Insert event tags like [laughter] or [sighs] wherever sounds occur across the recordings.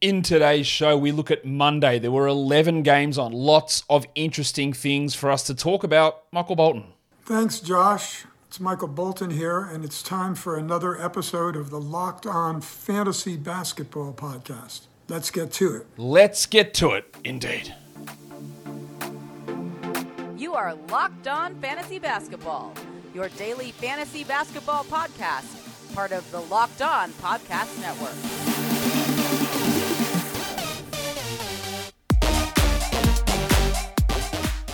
In today's show, we look at Monday. There were 11 games on, lots of interesting things for us to talk about. Michael Bolton. Thanks, Josh. It's Michael Bolton here, and it's time for another episode of the Locked On Fantasy Basketball Podcast. Let's get to it. Let's get to it, indeed. You are Locked On Fantasy Basketball, your daily fantasy basketball podcast, part of the Locked On Podcast Network.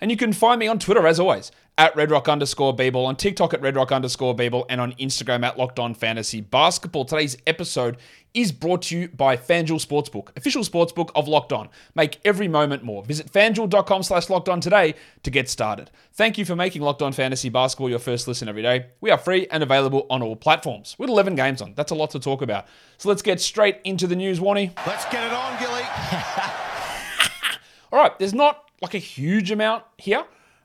And you can find me on Twitter as always at redrock underscore bball, on TikTok at redrock underscore bball, and on Instagram at Locked On Fantasy Basketball. Today's episode is brought to you by FanDuel Sportsbook, official sportsbook of Locked On. Make every moment more. Visit fanduel.com slash locked on today to get started. Thank you for making Locked On Fantasy Basketball your first listen every day. We are free and available on all platforms with 11 games on. That's a lot to talk about. So let's get straight into the news, Wani. Let's get it on, Gilly. [laughs] all right, there's not like a huge amount here.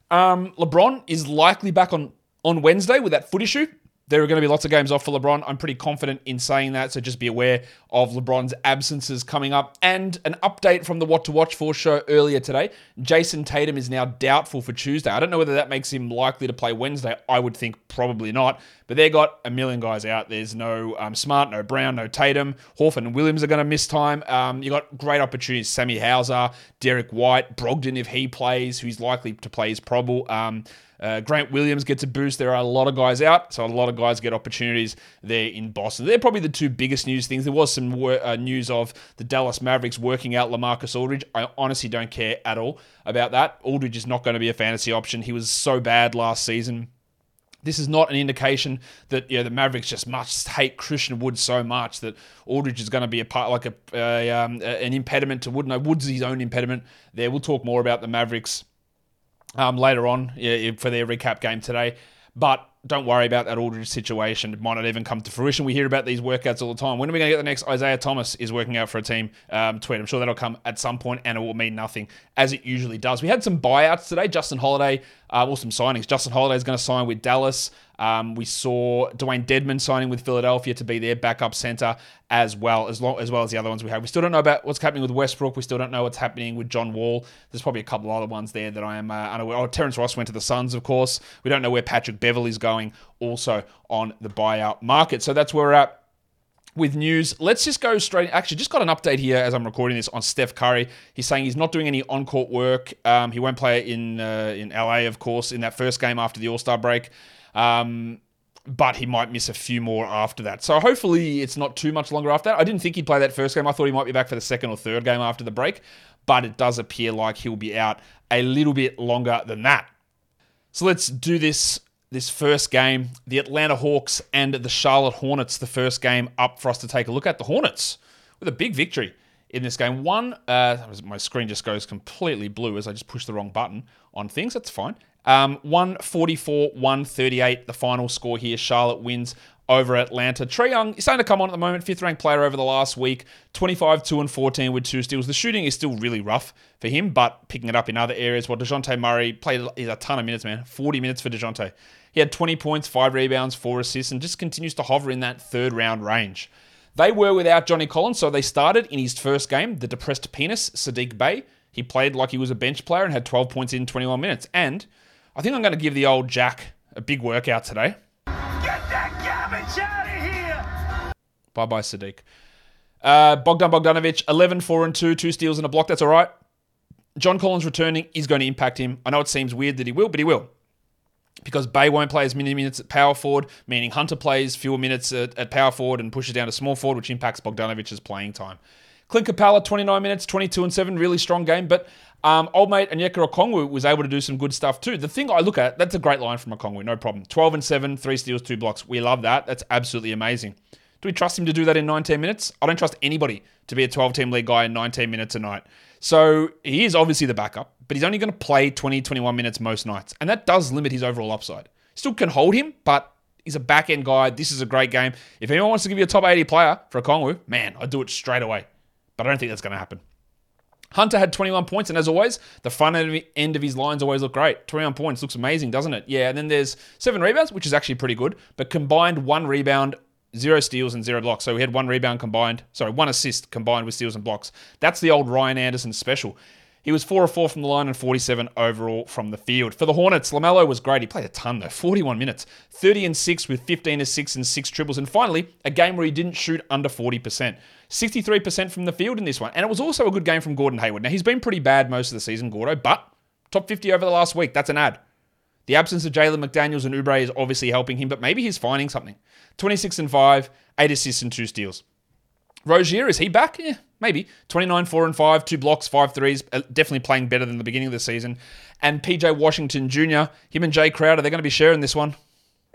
Um, LeBron is likely back on on Wednesday with that foot issue. There are going to be lots of games off for LeBron. I'm pretty confident in saying that, so just be aware of LeBron's absences coming up. And an update from the What to Watch for show earlier today. Jayson Tatum is now doubtful for Tuesday. I don't know whether that makes him likely to play Wednesday. I would think probably not. But they got a million guys out. There's no um, Smart, no Brown, no Tatum. Horford and Williams are going to miss time. Um, you got great opportunities. Sammy Hauser, Derrick White, Brogdon if he plays, who's likely to play is probable. Um, uh, Grant Williams gets a boost. There are a lot of guys out, so a lot of guys get opportunities there in Boston. They're probably the two biggest news things. There was some uh, news of the Dallas Mavericks working out LaMarcus Aldridge. I honestly don't care at all about that. Aldridge is not going to be a fantasy option. He was so bad last season. This is not an indication that you know, the Mavericks just must hate Christian Wood so much that Aldridge is going to be a part like a, a um, an impediment to Wood. No, Wood's his own impediment. There, we'll talk more about the Mavericks um, later on yeah, for their recap game today. But don't worry about that Aldridge situation. It might not even come to fruition. We hear about these workouts all the time. When are we going to get the next Isaiah Thomas is working out for a team um, tweet? I'm sure that'll come at some point and it will mean nothing as it usually does. We had some buyouts today. Justin Holiday, uh, or some signings. Justin Holiday is going to sign with Dallas. Um, we saw Dewayne Dedmon signing with Philadelphia to be their backup center as well as long, as well as the other ones we have. We still don't know about what's happening with Westbrook. We still don't know what's happening with John Wall. There's probably a couple other ones there that I am uh, unaware. Oh, Terrence Ross went to the Suns, of course. We don't know where Patrick Beverley's going. Also on the buyout market. So that's where we're at with news. Let's just go straight. Actually, just got an update here as I'm recording this on Steph Curry. He's saying he's not doing any on-court work. Um, he won't play in uh, in LA, of course, in that first game after the All Star break. Um, but he might miss a few more after that. So hopefully it's not too much longer after that. I didn't think he'd play that first game. I thought he might be back for the second or third game after the break, but it does appear like he'll be out a little bit longer than that. So let's do this this first game. The Atlanta Hawks and the Charlotte Hornets, the first game up for us to take a look at. The Hornets with a big victory in this game. One, uh, my screen just goes completely blue as I just push the wrong button on things. That's fine. Um, 144 138, the final score here. Charlotte wins over Atlanta. Trae Young is starting to come on at the moment, fifth ranked player over the last week, 25, 2 and 14 with two steals. The shooting is still really rough for him, but picking it up in other areas. Well, Dejounte Murray played a ton of minutes, man. 40 minutes for Dejounte. He had 20 points, 5 rebounds, 4 assists, and just continues to hover in that third round range. They were without Johnny Collins, so they started in his first game, the depressed penis, Saddiq Bey. He played like he was a bench player and had 12 points in 21 minutes. And I think I'm going to give the old Jack a big workout today. Get that garbage out of here! Bye bye, Saddiq. Uh, Bogdan Bogdanovic, 11, 4 and 2, two steals and a block. That's all right. John Collins returning is going to impact him. I know it seems weird that he will, but he will. Because Bey won't play as many minutes at power forward, meaning Hunter plays fewer minutes at, at power forward and pushes down to small forward, which impacts Bogdanovic's playing time. Clint Capela, 29 minutes, 22 and 7, really strong game. But um, old mate Onyeka Okongwu was able to do some good stuff too. The thing I look at, that's a great line from Okongwu, no problem. 12 and 7, three steals, two blocks. We love that. That's absolutely amazing. Do we trust him to do that in 19 minutes? I don't trust anybody to be a 12 team league guy in 19 minutes a night. So he is obviously the backup, but he's only going to play 20, 21 minutes most nights. And that does limit his overall upside. Still can hold him, but he's a back end guy. This is a great game. If anyone wants to give you a top 80 player for Okongwu, man, I'd do it straight away. But I don't think that's going to happen. Hunter had 21 points, and as always, the front end of his lines always look great. 21 points looks amazing, doesn't it? Yeah, and then there's seven rebounds, which is actually pretty good, but combined one rebound, zero steals, and zero blocks. So we had one rebound combined, sorry, one assist combined with steals and blocks. That's the old Ryan Anderson special. He was 4 of 4 from the line and 47 overall from the field. For the Hornets, LaMelo was great. He played a ton, though 41 minutes, 30 and 6 with 15 assists and 6 triples. And finally, a game where he didn't shoot under 40%. 63% from the field in this one. And it was also a good game from Gordon Hayward. Now, he's been pretty bad most of the season, Gordo, but top 50 over the last week. That's an ad. The absence of Jalen McDaniels and Oubre is obviously helping him, but maybe he's finding something. 26 and 5, 8 assists and 2 steals. Rozier, is he back? Yeah, maybe. 29, 4 and 5, two blocks, five threes. Uh, definitely playing better than the beginning of the season. And PJ Washington Jr., him and Jae Crowder, they're going to be sharing this one.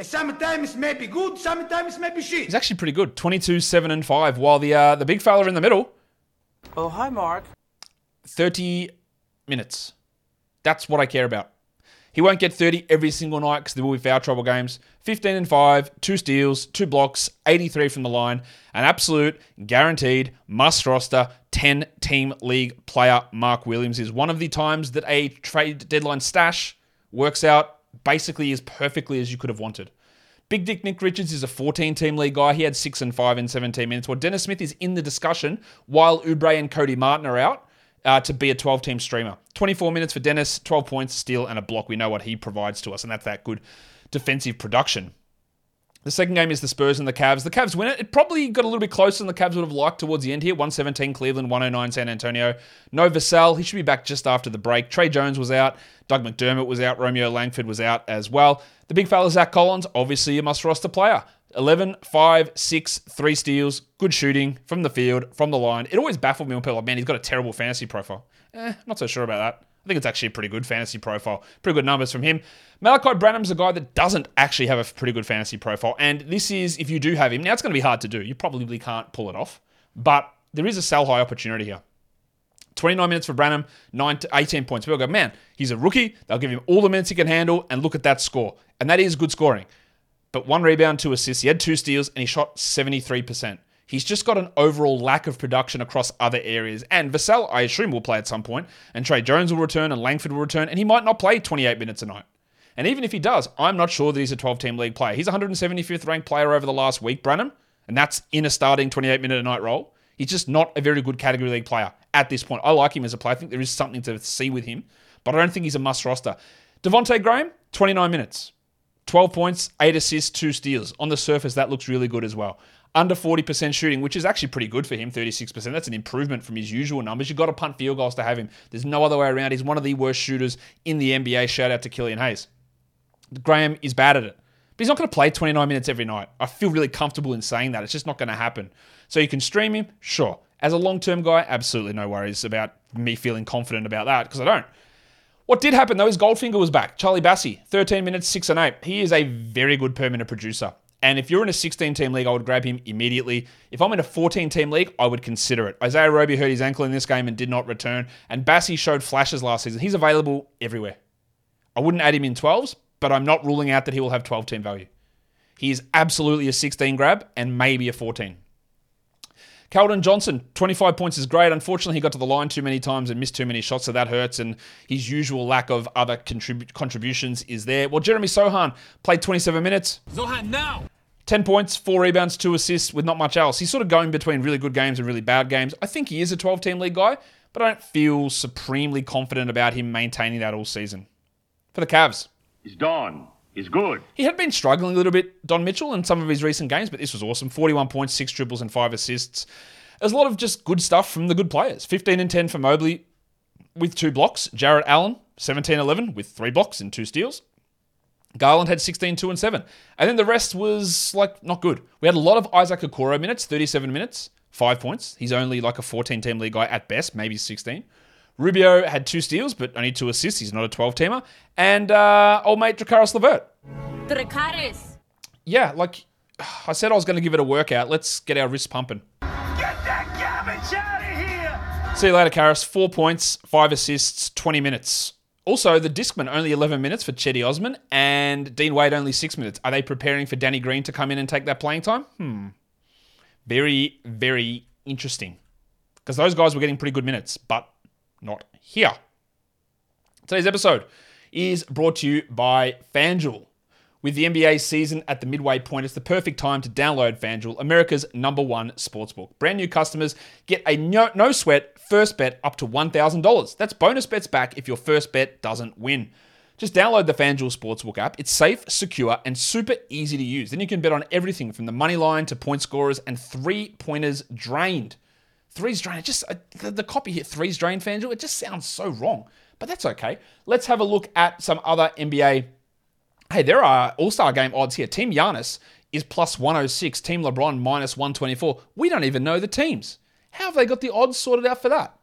Sometimes may be good, sometimes may be shit. He's actually pretty good. 22, 7 and 5. While the uh, the big fella in the middle, Oh, hi, Mark. 30 minutes. That's what I care about. He won't get 30 every single night because there will be foul trouble games. 15 and 5, two steals, two blocks, 83 from the line. An absolute guaranteed must roster 10 team league player. Mark Williams is one of the times that a trade deadline stash works out basically as perfectly as you could have wanted. Big Dick Nick Richards is a 14 team league guy. He had 6 and 5 in 17 minutes. Well, Dennis Smith is in the discussion while Oubre and Cody Martin are out uh, to be a 12 team streamer. 24 minutes for Dennis, 12 points, steal, and a block. We know what he provides to us, and that's that good defensive production. The second game is the Spurs and the Cavs. The Cavs win it. It probably got a little bit closer than the Cavs would have liked towards the end here. 117 Cleveland, 109 San Antonio. No Vassell. He should be back just after the break. Tre Jones was out. Doug McDermott was out. Romeo Langford was out as well. The big fella, Zach Collins, obviously a must roster player. 11, 5, 6, 3 steals, good shooting from the field, from the line. It always baffled me when people are like, man, he's got a terrible fantasy profile. Eh, I'm not so sure about that. I think it's actually a pretty good fantasy profile. Pretty good numbers from him. Malaki Branham's a guy that doesn't actually have a pretty good fantasy profile. And this is, if you do have him, now it's going to be hard to do. You probably can't pull it off. But there is a sell high opportunity here. 29 minutes for Branham, 9 to 18 points. People go, man, he's a rookie. They'll give him all the minutes he can handle, and look at that score. And that is good scoring. But one rebound, two assists. He had two steals, and he shot 73%. He's just got an overall lack of production across other areas. And Vassell, I assume, will play at some point, and Tre Jones will return, and Langford will return, and he might not play 28 minutes a night. And even if he does, I'm not sure that he's a 12 team league player. He's 175th ranked player over the last week, Branham, and that's in a starting 28 minute a night role. He's just not a very good category league player at this point. I like him as a player. I think there is something to see with him, but I don't think he's a must roster. Devonte Graham, 29 minutes, 12 points, 8 assists, 2 steals. On the surface, that looks really good as well. Under 40% shooting, which is actually pretty good for him, 36%. That's an improvement from his usual numbers. You've got to punt field goals to have him. There's no other way around. He's one of the worst shooters in the NBA. Shout out to Killian Hayes. Graham is bad at it. But he's not going to play 29 minutes every night. I feel really comfortable in saying that. It's just not going to happen. So you can stream him, sure. As a long term guy, absolutely no worries about me feeling confident about that because I don't. What did happen though is Goldfinger was back. Charlie Bassey, 13 minutes, 6 and 8. He is a very good permanent producer. And if you're in a 16 team league, I would grab him immediately. If I'm in a 14 team league, I would consider it. Isaiah Roby hurt his ankle in this game and did not return. And Bassey showed flashes last season. He's available everywhere. I wouldn't add him in 12s, but I'm not ruling out that he will have 12 team value. He is absolutely a 16 grab and maybe a 14. Keldon Johnson, 25 points is great. Unfortunately, he got to the line too many times and missed too many shots, so that hurts. And his usual lack of other contrib- contributions is there. Well, Jeremy Sochan played 27 minutes. Zohan now! 10 points, 4 rebounds, 2 assists with not much else. He's sort of going between really good games and really bad games. I think he is a 12 team league guy, but I don't feel supremely confident about him maintaining that all season. For the Cavs, He's done. He's good. he had been struggling a little bit, Don Mitchell, in some of his recent games, but this was awesome. 41 points, 6 triples, and 5 assists. There's a lot of just good stuff from the good players. 15 and 10 for Mobley with 2 blocks. Jarrett Allen, 17 11 with 3 blocks and 2 steals. Garland had 16, 2 and 7. And then the rest was like not good. We had a lot of Isaac Okoro minutes, 37 minutes, 5 points. He's only like a 14 team league guy at best, maybe 16. Rubio had two steals, but only two assists. He's not a 12 teamer. And uh, old mate Dracaris Levert. Dracaris. Yeah, like I said, I was going to give it a workout. Let's get our wrists pumping. Get that garbage out of here! See you later, Caris. Four points, five assists, 20 minutes. Also, the Discman only 11 minutes for Cedi Osman, and Dean Wade only six minutes. Are they preparing for Danny Green to come in and take that playing time? Hmm. Very, very interesting. Because those guys were getting pretty good minutes, but not here. Today's episode is brought to you by FanDuel. With the NBA season at the midway point, it's the perfect time to download FanDuel, America's number one sportsbook. Brand new customers get a no, no sweat first bet up to $1,000. That's bonus bets back if your first bet doesn't win. Just download the FanDuel Sportsbook app. It's safe, secure, and super easy to use. Then you can bet on everything from the money line to point scorers and three pointers drained. Threes drained. It just uh, the, the copy here, threes drained FanDuel. It just sounds so wrong, but that's okay. Let's have a look at some other NBA. Hey, there are All Star game odds here. Team Giannis is plus 106. Team LeBron minus 124. We don't even know the teams. How have they got the odds sorted out for that?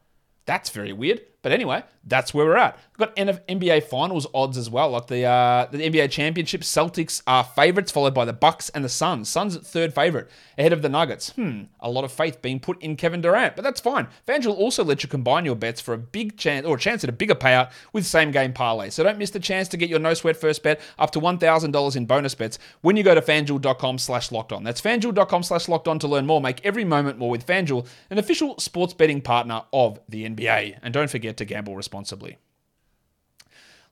That's very weird. But anyway, that's where we're at. We've got NBA Finals odds as well, like the uh, the NBA Championship. Celtics are favorites, followed by the Bucks and the Suns. Suns at third favorite, ahead of the Nuggets. Hmm, a lot of faith being put in Kevin Durant, but that's fine. FanDuel also lets you combine your bets for a big chance or a chance at a bigger payout with same game parlay. So don't miss the chance to get your no sweat first bet up to one thousand dollars in bonus bets when you go to FanDuel.com/slash locked on. That's FanDuel.com/slash locked on to learn more. Make every moment more with FanDuel, an official sports betting partner of the NBA. And don't forget to gamble responsibly.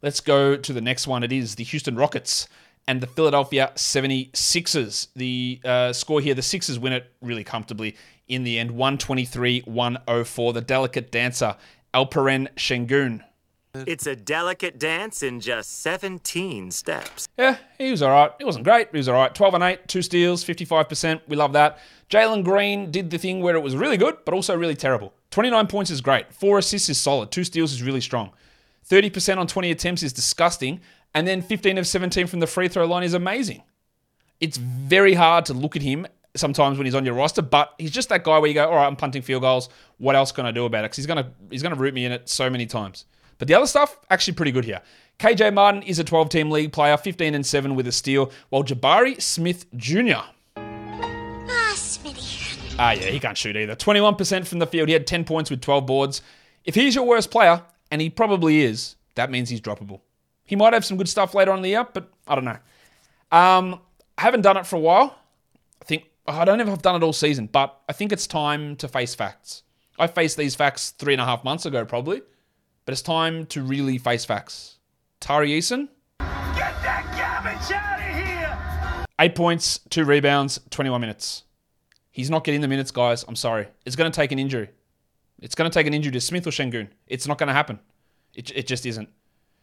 Let's go to the next one. It is the Houston Rockets and the Philadelphia 76ers. The uh, score here, the Sixers win it really comfortably in the end, 123 104. The delicate dancer, Alperen Sengun. It's a delicate dance in just 17 steps. Yeah, he was all right. He wasn't great, he was all right. 12 and 8, two steals, 55%. We love that. Jalen Green did the thing where it was really good, but also really terrible. 29 points is great. Four assists is solid. Two steals is really strong. 30% on 20 attempts is disgusting. And then 15 of 17 from the free throw line is amazing. It's very hard to look at him sometimes when he's on your roster, but he's just that guy where you go, all right, I'm punting field goals. What else can I do about it? Because he's gonna he's gonna root me in it so many times. But the other stuff actually pretty good here. KJ Martin is a 12 team league player, 15 and 7 with a steal, while Jabari Smith Jr. Ah, Smitty. Ah, yeah, he can't shoot either. 21% from the field. He had 10 points with 12 boards. If he's your worst player, and he probably is, that means he's droppable. He might have some good stuff later on in the year, but I don't know. Um, I haven't done it for a while. I think I don't know if I've done it all season, but I think it's time to face facts. I faced these facts three and a half months ago, probably, but it's time to really face facts. Tari Eason, Get that garbage out of here! eight points, two rebounds, 21 minutes. He's not getting the minutes, guys. I'm sorry. It's going to take an injury. It's going to take an injury to Smith or Sengun. It's not going to happen. It, it just isn't.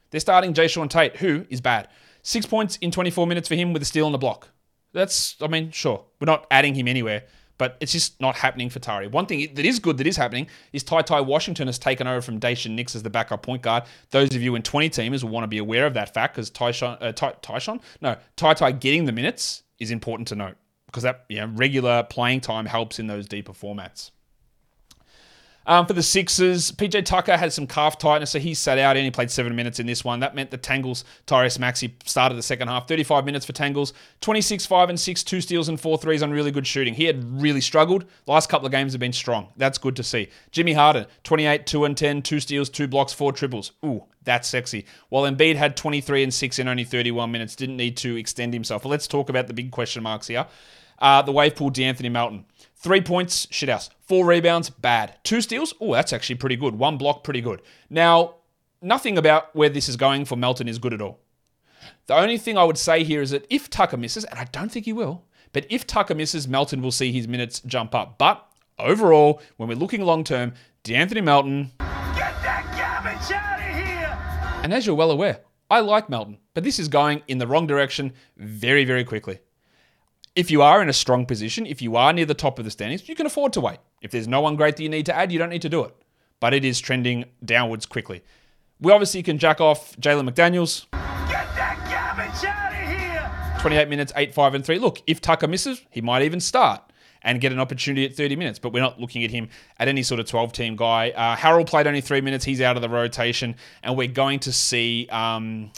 They're starting Jae'Sean Tate, who is bad. Six points in 24 minutes for him with a steal and a block. That's, I mean, sure. We're not adding him anywhere, but it's just not happening for Tari. One thing that is good that is happening is Ty Ty Washington has taken over from Daishen Nix as the backup point guard. Those of you in 20 teamers will want to be aware of that fact because Tyshawn, uh, Ty, Tyshawn? No, Ty Ty getting the minutes is important to note because that you know, regular playing time helps in those deeper formats. Um, for the Sixers, PJ Tucker had some calf tightness, so he sat out. He only played seven minutes in this one. That meant the Tangles, Tyrese Maxey started the second half. 35 minutes for Tangles, 26, 5 and 6, two steals and four threes on really good shooting. He had really struggled. Last couple of games have been strong. That's good to see. Jimmy Harden, 28, 2 and 10, two steals, two blocks, four triples. Ooh, that's sexy. While Embiid had 23 and 6 in only 31 minutes, didn't need to extend himself. Well, let's talk about the big question marks here. Uh, the wave pool, D'Anthony Melton. Three points, shithouse. Four rebounds, bad. Two steals, oh, that's actually pretty good. One block, pretty good. Now, nothing about where this is going for Melton is good at all. The only thing I would say here is that if Tucker misses, and I don't think he will, but if Tucker misses, Melton will see his minutes jump up. But overall, when we're looking long term, D'Anthony Melton, Get that garbage out of here! and as you're well aware, I like Melton, but this is going in the wrong direction very, very quickly. If you are in a strong position, if you are near the top of the standings, you can afford to wait. If there's no one great that you need to add, you don't need to do it. But it is trending downwards quickly. We obviously can jack off Jalen McDaniels, Get that garbage out of here! 28 minutes, 8, 5, and 3. Look, if Tucker misses, he might even start and get an opportunity at 30 minutes, but we're not looking at him at any sort of 12 team guy. Uh, Harrell played only three minutes, he's out of the rotation, and we're going to see um,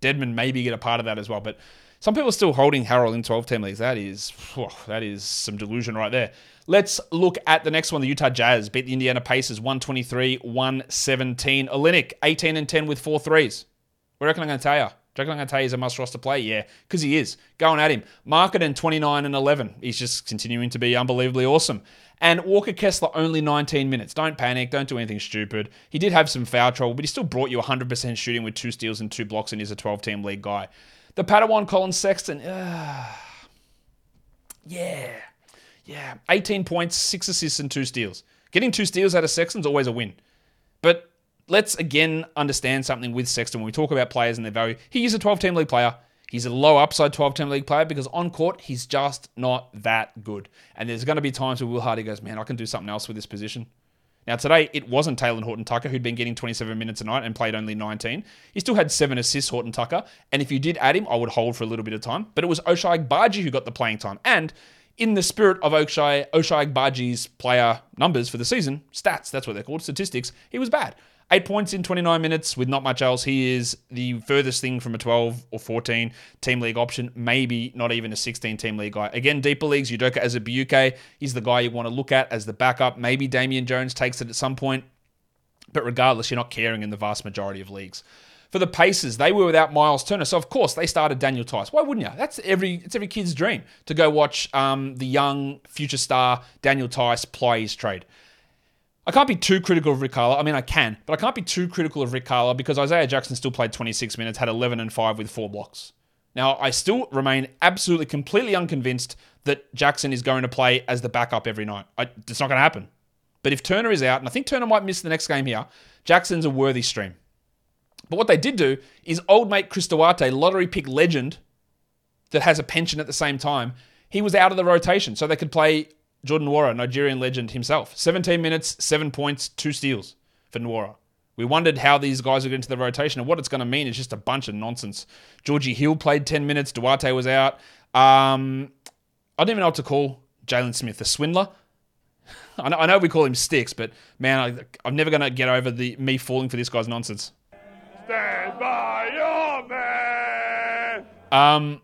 Dedmon maybe get a part of that as well. But some people are still holding Harrell in 12 team leagues. That is, whew, that is some delusion right there. Let's look at the next one. The Utah Jazz beat the Indiana Pacers 123 117. Olynyk, 18 and 10 with four threes. What do you reckon I'm going to tell you? Do you reckon I'm going to tell you he's a must roster play? Yeah, because he is. Going at him. Markkanen 29 and 11. He's just continuing to be unbelievably awesome. And Walker Kessler only 19 minutes. Don't panic. Don't do anything stupid. He did have some foul trouble, but he still brought you 100% shooting with two steals and two blocks and is a 12 team league guy. The Padawan Collin Sexton. Uh, yeah. Yeah. 18 points, six assists, and two steals. Getting two steals out of Sexton's always a win. But let's again understand something with Sexton when we talk about players and their value. He is a 12 team league player. He's a low upside 12 team league player because on court, he's just not that good. And there's going to be times where Will Hardy goes, Man, I can do something else with this position. Now, today, it wasn't Talen Horton Tucker who'd been getting 27 minutes a night and played only 19. He still had seven assists, Horton Tucker. And if you did add him, I would hold for a little bit of time. But it was Ochai Agbaji who got the playing time. And in the spirit of Ochai, Ochai Agbaji's player numbers for the season, stats, that's what they're called, statistics, he was bad. Eight points in 29 minutes with not much else. He is the furthest thing from a 12 or 14 team league option, maybe not even a 16 team league guy. Again, deeper leagues, Udoka Azubuike, he's the guy you want to look at as the backup. Maybe Damian Jones takes it at some point, but regardless, you're not caring in the vast majority of leagues. For the Pacers, they were without Myles Turner, so of course they started Daniel Theis. Why wouldn't you? That's every it's every kid's dream to go watch um, the young future star Daniel Theis ply his trade. I can't be too critical of Rick Carlisle. I mean, I can, but I can't be too critical of Rick Carlisle because Isaiah Jackson still played 26 minutes, had 11 and 5 with four blocks. Now, I still remain absolutely, completely unconvinced that Jackson is going to play as the backup every night. I, it's not going to happen. But if Turner is out, and I think Turner might miss the next game here, Jackson's a worthy stream. But what they did do is old mate Chris Duarte, lottery pick legend that has a pension at the same time, he was out of the rotation so they could play Jordan Nwora, Nigerian legend himself. 17 minutes, seven points, two steals for Nwora. We wondered how these guys would get into the rotation, and what it's going to mean is just a bunch of nonsense. Georgie Hill played 10 minutes, Duarte was out. Um, I don't even know what to call Jalen Smith, a swindler. [laughs] I know, I know, we call him Sticks, but man, I, I'm never going to get over the me falling for this guy's nonsense. Stand by your man. Um,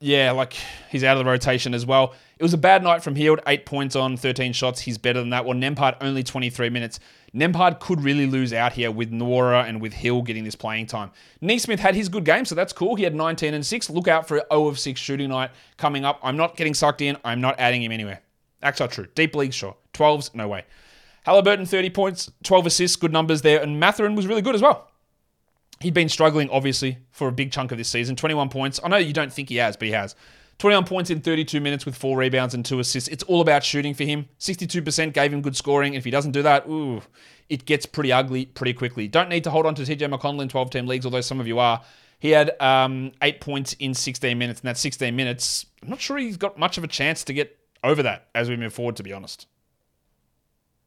yeah, like he's out of the rotation as well. It was a bad night from Hield, eight points on 13 shots. He's better than that. Well, Nembhard only 23 minutes. Nembhard could really lose out here with Nwora and with Hill getting this playing time. Nesmith had his good game, so that's cool. He had 19 and 6. Look out for 0 of 6 shooting night coming up. I'm not getting sucked in. I'm not adding him anywhere. That's not true. Deep league, sure. 12s, no way. Haliburton, 30 points, 12 assists, good numbers there. And Mathurin was really good as well. He'd been struggling, obviously, for a big chunk of this season. 21 points. I know you don't think he has, but he has. 21 points in 32 minutes with four rebounds and two assists. It's all about shooting for him. 62% gave him good scoring. If he doesn't do that, ooh, it gets pretty ugly pretty quickly. Don't need to hold on to TJ McConnell in 12 team leagues, although some of you are. He had um, eight points in 16 minutes, and that 16 minutes, I'm not sure he's got much of a chance to get over that as we move forward, to be honest.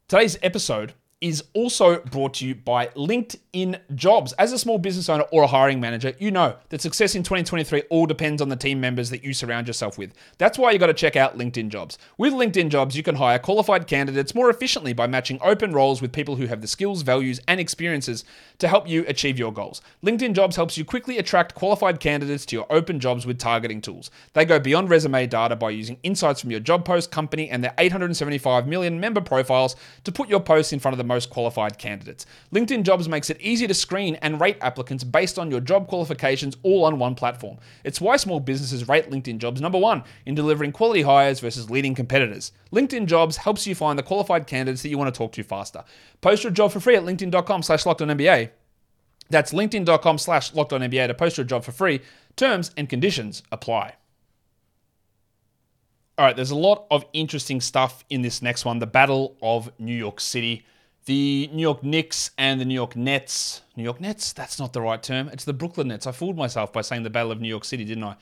Today's episode is also brought to you by LinkedIn Jobs. As a small business owner or a hiring manager, you know that success in 2023 all depends on the team members that you surround yourself with. That's why you got to check out LinkedIn Jobs. With LinkedIn Jobs, you can hire qualified candidates more efficiently by matching open roles with people who have the skills, values, and experiences to help you achieve your goals. LinkedIn Jobs helps you quickly attract qualified candidates to your open jobs with targeting tools. They go beyond resume data by using insights from your job post, company, and their 875 million member profiles to put your posts in front of the most qualified candidates. LinkedIn Jobs makes it easy to screen and rate applicants based on your job qualifications all on one platform. It's why small businesses rate LinkedIn Jobs number one in delivering quality hires versus leading competitors. LinkedIn Jobs helps you find the qualified candidates that you want to talk to faster. Post your job for free at linkedin.com slash MBA. That's linkedin.com slash MBA to post your job for free. Terms and conditions apply. All right, there's a lot of interesting stuff in this next one the Battle of New York City. The New York Knicks and the New York Nets. New York Nets? That's not the right term. It's the Brooklyn Nets. I fooled myself by saying the Battle of New York City, didn't I?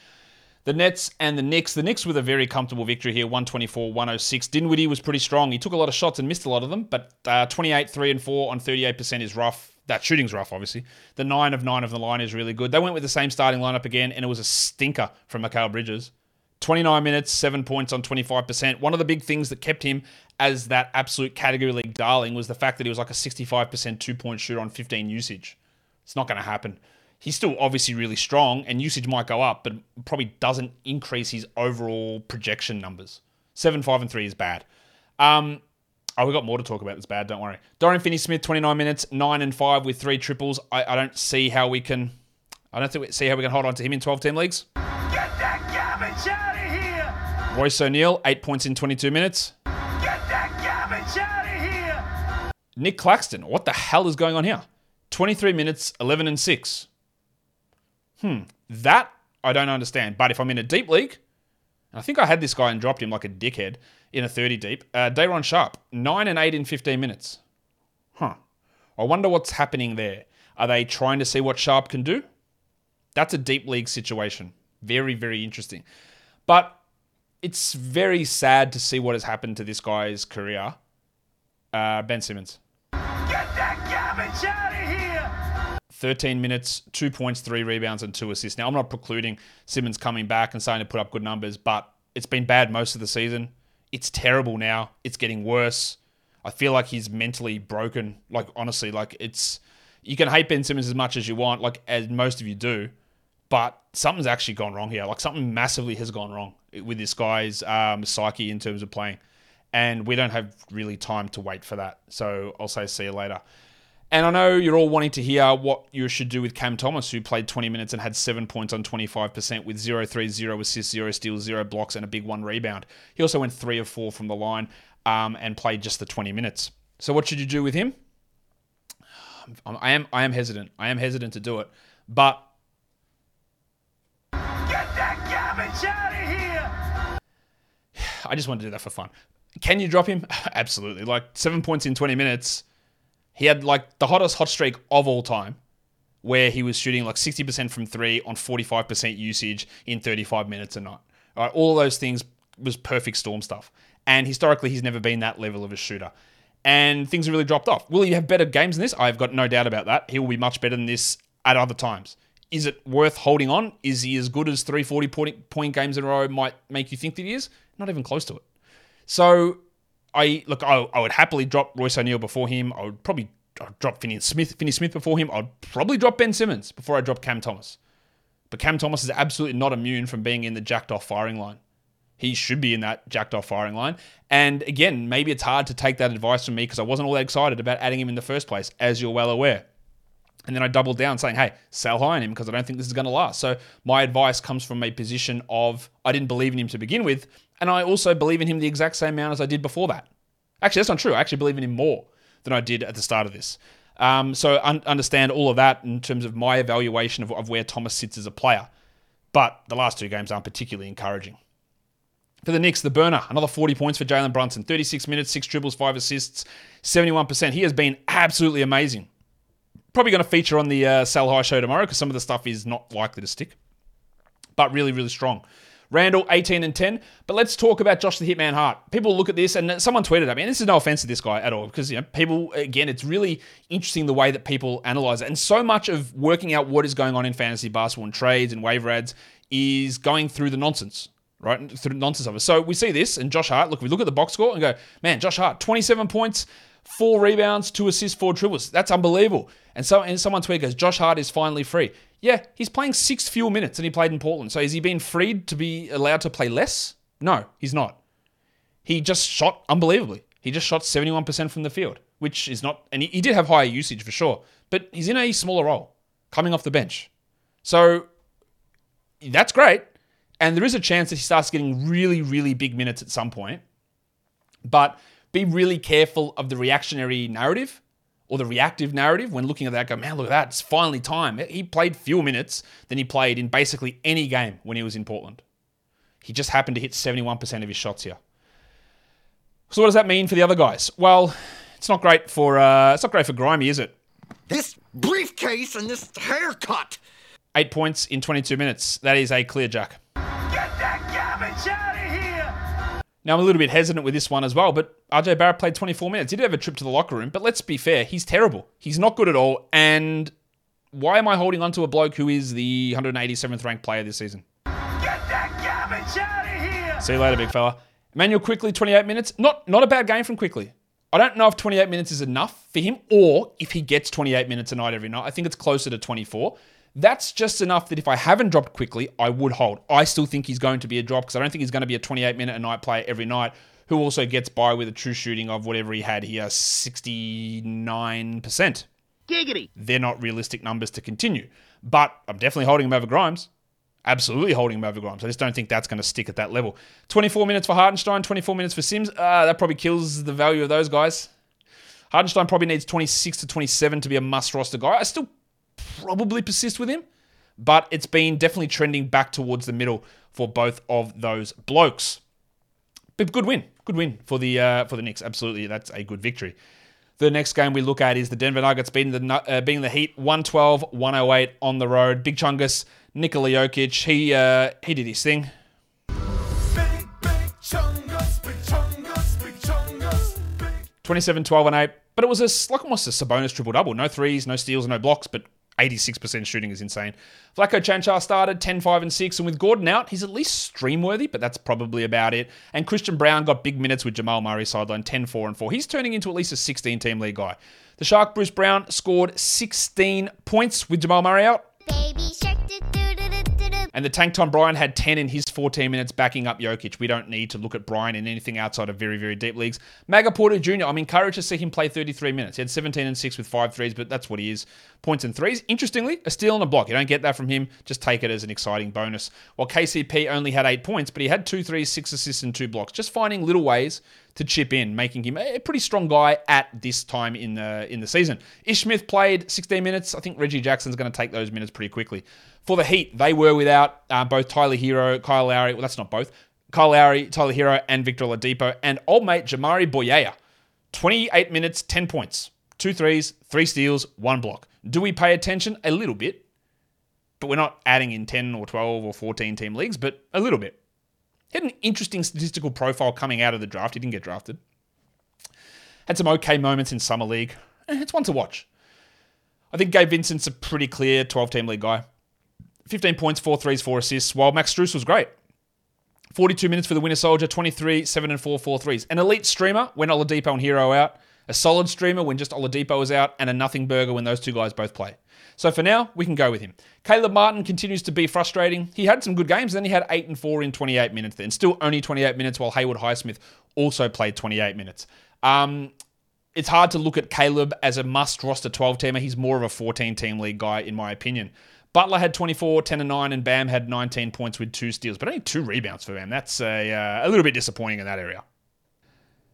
The Nets and the Knicks. The Knicks with a very comfortable victory here, 124 106. Dinwiddie was pretty strong. He took a lot of shots and missed a lot of them, but uh, 28, 3 and 4 on 38% is rough. That shooting's rough, obviously. The 9 of 9 of the line is really good. They went with the same starting lineup again, and it was a stinker from Mikal Bridges. 29 minutes, seven points on 25%. One of the big things that kept him as that absolute category league darling was the fact that he was like a 65% two point shooter on 15 usage. It's not going to happen. He's still obviously really strong and usage might go up, but probably doesn't increase his overall projection numbers. 7, 5, and 3 is bad. Um, oh, we've got more to talk about that's bad, don't worry. Dorian Finney Smith, 29 minutes, 9 and 5 with three triples. I, I don't see how we can I don't think we see how we can hold on to him in 12 team leagues. Get that garbage out! Royce O'Neal, eight points in 22 minutes. Get that garbage out of here! Nic Claxton, what the hell is going on here? 23 minutes, 11 and 6. Hmm, that I don't understand. But if I'm in a deep league, and I think I had this guy and dropped him like a dickhead in a 30 deep, uh, Day'Ron Sharpe, 9 and 8 in 15 minutes. Huh. I wonder what's happening there. Are they trying to see what Sharpe can do? That's a deep league situation. Very, very interesting. But it's very sad to see what has happened to this guy's career. Uh, ben Simmons. Get that garbage out of here! 13 minutes, two points, three rebounds, and two assists. Now, I'm not precluding Simmons coming back and starting to put up good numbers, but it's been bad most of the season. It's terrible now. It's getting worse. I feel like he's mentally broken. Like, honestly, like, it's. You can hate Ben Simmons as much as you want, like, as most of you do, but something's actually gone wrong here. Like, something massively has gone wrong with this guy's um, psyche in terms of playing. And we don't have really time to wait for that. So I'll say see you later. And I know you're all wanting to hear what you should do with Cam Thomas, who played 20 minutes and had seven points on 25% with 0 3, 0 assists, 0 steals, 0 blocks, and a big one rebound. He also went 3 of 4 from the line um, and played just the 20 minutes. So what should you do with him? I am I am hesitant. I am hesitant to do it. But Get that garbage out! I just want to do that for fun. Can you drop him? [laughs] Absolutely. Like seven points in 20 minutes. He had like the hottest hot streak of all time, where he was shooting like 60% from three on 45% usage in 35 minutes a night. All, right, all those things was perfect storm stuff. And historically, he's never been that level of a shooter. And things have really dropped off. Will he have better games than this? I've got no doubt about that. He will be much better than this at other times. Is it worth holding on? Is he as good as 340 point, point games in a row might make you think that he is? Not even close to it. So I look, I, I would happily drop Royce O'Neal before him. I would probably drop Finney Smith, Finney Smith before him. I'd probably drop Ben Simmons before I drop Cam Thomas. But Cam Thomas is absolutely not immune from being in the jacked off firing line. He should be in that jacked off firing line. And again, maybe it's hard to take that advice from me because I wasn't all that excited about adding him in the first place, as you're well aware. And then I doubled down saying, hey, sell high on him because I don't think this is going to last. So my advice comes from a position of I didn't believe in him to begin with. And I also believe in him the exact same amount as I did before that. Actually, that's not true. I actually believe in him more than I did at the start of this. Um, so un- understand all of that in terms of my evaluation of, of where Thomas sits as a player. But the last two games aren't particularly encouraging. For the Knicks, the burner, another 40 points for Jalen Brunson. 36 minutes, 6 dribbles, 5 assists, 71%. He has been absolutely amazing. Probably going to feature on the uh, Sal High show tomorrow because some of the stuff is not likely to stick. But really, really strong. Randle, 18 and 10. But let's talk about Josh the Hitman Hart. People look at this, and someone tweeted at me, and this is no offense to this guy at all, because you know, people, again, it's really interesting the way that people analyze it. And so much of working out what is going on in fantasy basketball and trades and waiver ads is going through the nonsense, right? Through the nonsense of it. So we see this, and Josh Hart, look, we look at the box score and go, man, Josh Hart, 27 points, four rebounds, two assists, four dribbles. That's unbelievable. And so and someone tweet goes, Josh Hart is finally free. Yeah, he's playing six fewer minutes than he played in Portland. So has he been freed to be allowed to play less? No, he's not. He just shot unbelievably. He just shot 71% from the field, which is not, and he, he did have higher usage for sure, but he's in a smaller role coming off the bench. So that's great. And there is a chance that he starts getting really, really big minutes at some point. But be really careful of the reactionary narrative or the reactive narrative when looking at that. Go, man, look at that. It's finally time. He played fewer minutes than he played in basically any game when he was in Portland. He just happened to hit 71% of his shots here. So what does that mean for the other guys? Well, it's not great for uh, it's not great for Grimy, is it? This briefcase and this haircut. Eight points in 22 minutes. That is a clear jack. Get that garbage out of here! Now, I'm a little bit hesitant with this one as well, but RJ Barrett played 24 minutes. He did have a trip to the locker room, but let's be fair, he's terrible. He's not good at all. And why am I holding on to a bloke who is the 187th ranked player this season? Get that garbage out of here! See you later, big fella. Immanuel Quickley, 28 minutes. Not not a bad game from Quickley. I don't know if 28 minutes is enough for him or if he gets 28 minutes a night every night. I think it's closer to 24. That's just enough that if I haven't dropped Quickley, I would hold. I still think he's going to be a drop because I don't think he's going to be a 28 minute a night player every night who also gets by with a true shooting of whatever he had here 69%. Giggity. They're not realistic numbers to continue. But I'm definitely holding him over Grimes. Absolutely holding him over Grimes. I just don't think that's going to stick at that level. 24 minutes for Hartenstein, 24 minutes for Sims. Uh, that probably kills the value of those guys. Hartenstein probably needs 26 to 27 to be a must roster guy. I still probably persist with him, but it's been definitely trending back towards the middle for both of those blokes. But good win, good win for the uh, for the Knicks. Absolutely, that's a good victory. The next game we look at is the Denver Nuggets beating the uh, beating the Heat 112-108 on the road. Big Chungus, Nikola Jokic, he uh, he did his thing. 27, 12, and 8. But it was a, like almost a Sabonis triple double. No threes, no steals, no blocks, but 86% shooting is insane. Vlatko Cancar started 10, 5, and 6, and with Gordon out, he's at least stream worthy, but that's probably about it. And Christian Braun got big minutes with Jamal Murray sideline 10, 4, and 4. He's turning into at least a 16 team league guy. The Shark Bruce Brown scored 16 points with Jamal Murray out. And the Tank Tom Bryant had 10 in his 14 minutes backing up Jokic. We don't need to look at Bryant in anything outside of very, very deep leagues. Maga Porter Jr., I'm encouraged to see him play 33 minutes. He had 17 and 6 with five threes, but that's what he is. Points and threes. Interestingly, a steal and a block. You don't get that from him. Just take it as an exciting bonus. While KCP only had eight points, but he had two threes, six assists, and two blocks. Just finding little ways to chip in, making him a pretty strong guy at this time in the in the season. Ish Smith played 16 minutes. I think Reggie Jackson's going to take those minutes pretty quickly. For the Heat, they were without uh, both Tyler Herro, Kyle Lowry. Well, that's not both. Kyle Lowry, Tyler Herro, and Victor Oladipo, and old mate Jamaree Bouyea. 28 minutes, 10 points, two threes, three steals, one block. Do we pay attention? A little bit, but we're not adding in 10 or 12 or 14 team leagues, but a little bit. Had an interesting statistical profile coming out of the draft. He didn't get drafted. Had some okay moments in Summer League. Eh, It's one to watch. I think Gabe Vincent's a pretty clear 12 team league guy. 15 points, 4 threes, 4 assists, while Max Strus was great. 42 minutes for the Winter Soldier, 23, 7 and 4, 4 threes. An elite streamer when Oladipo and Herro out. A solid streamer when just Oladipo is out. And a nothing burger when those two guys both play. So for now, we can go with him. Caleb Martin continues to be frustrating. He had some good games, then he had 8 and 4 in 28 minutes then. Still only 28 minutes, while Haywood Highsmith also played 28 minutes. Um, it's hard to look at Caleb as a must roster 12 teamer. He's more of a 14 team league guy, in my opinion. Butler had 24, 10 and 9, and Bam had 19 points with two steals, but only two rebounds for Bam. That's a, uh, a little bit disappointing in that area.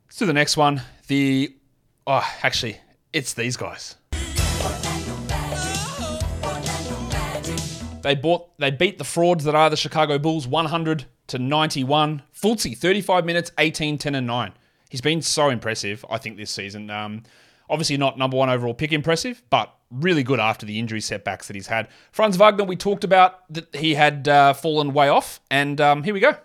Let's do the next one. The. Oh, actually, it's these guys. They bought they beat the frauds that are the Chicago Bulls 100 to 91. Fultzy 35 minutes, 18 10 and 9. He's been so impressive I think this season. Um, obviously not number 1 overall pick impressive, but really good after the injury setbacks that he's had. Franz Wagner we talked about that he had uh, fallen way off and um, here we go.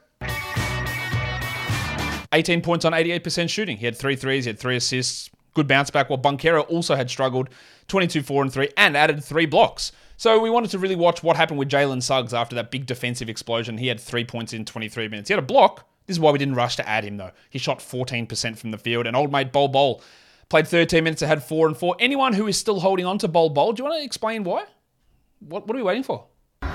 18 points on 88% shooting. He had three threes, he had three assists, good bounce back, while Banchero also had struggled 22, 4, and 3, and added three blocks. So we wanted to really watch what happened with Jalen Suggs after that big defensive explosion. He had three points in 23 minutes. He had a block. This is why we didn't rush to add him, though. He shot 14% from the field, and old mate Bol Bol played 13 minutes, had four and four. Anyone who is still holding on to Bol Bol, do you want to explain why? What, what are we waiting for? Get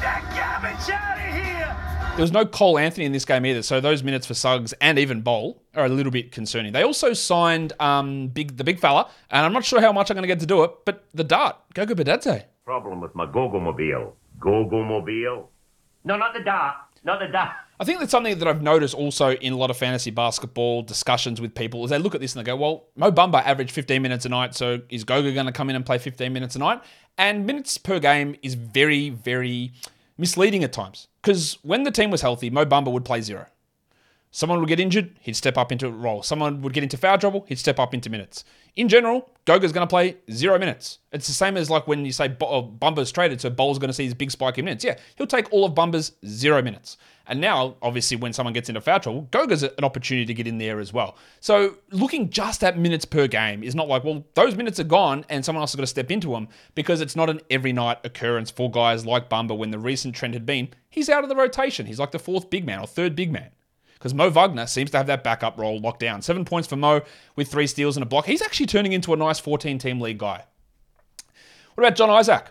that garbage out of here! There was no Cole Anthony in this game either, so those minutes for Suggs and even Bol are a little bit concerning. They also signed um, big the big fella, and I'm not sure how much I'm going to get to do it, but the Dart, Goga Bitadze. Problem with my Gogo-mobile. Gogo-mobile? No, not the dart. Not the dart. I think that's something that I've noticed also in a lot of fantasy basketball discussions with people is they look at this and they go, well, Mo Bamba averaged 15 minutes a night, so is Goga going to come in and play 15 minutes a night? And minutes per game is very, very misleading at times. Because when the team was healthy, Mo Bamba would play zero. Someone would get injured, he'd step up into a role. Someone would get into foul trouble, he'd step up into minutes. In general, Goga's going to play zero minutes. It's the same as like when you say uh, Bamba's traded, so Bol's going to see his big spike in minutes. Yeah, he'll take all of Bamba's zero minutes. And now, obviously, when someone gets into foul trouble, Goga's an opportunity to get in there as well. So looking just at minutes per game is not like, well, those minutes are gone and someone else has got to step into them because it's not an every night occurrence for guys like Bamba when the recent trend had been he's out of the rotation. He's like the fourth big man or third big man because Mo Wagner seems to have that backup role locked down. Seven points for Mo with three steals and a block. He's actually turning into a nice 14 team league guy. What about John Isaac?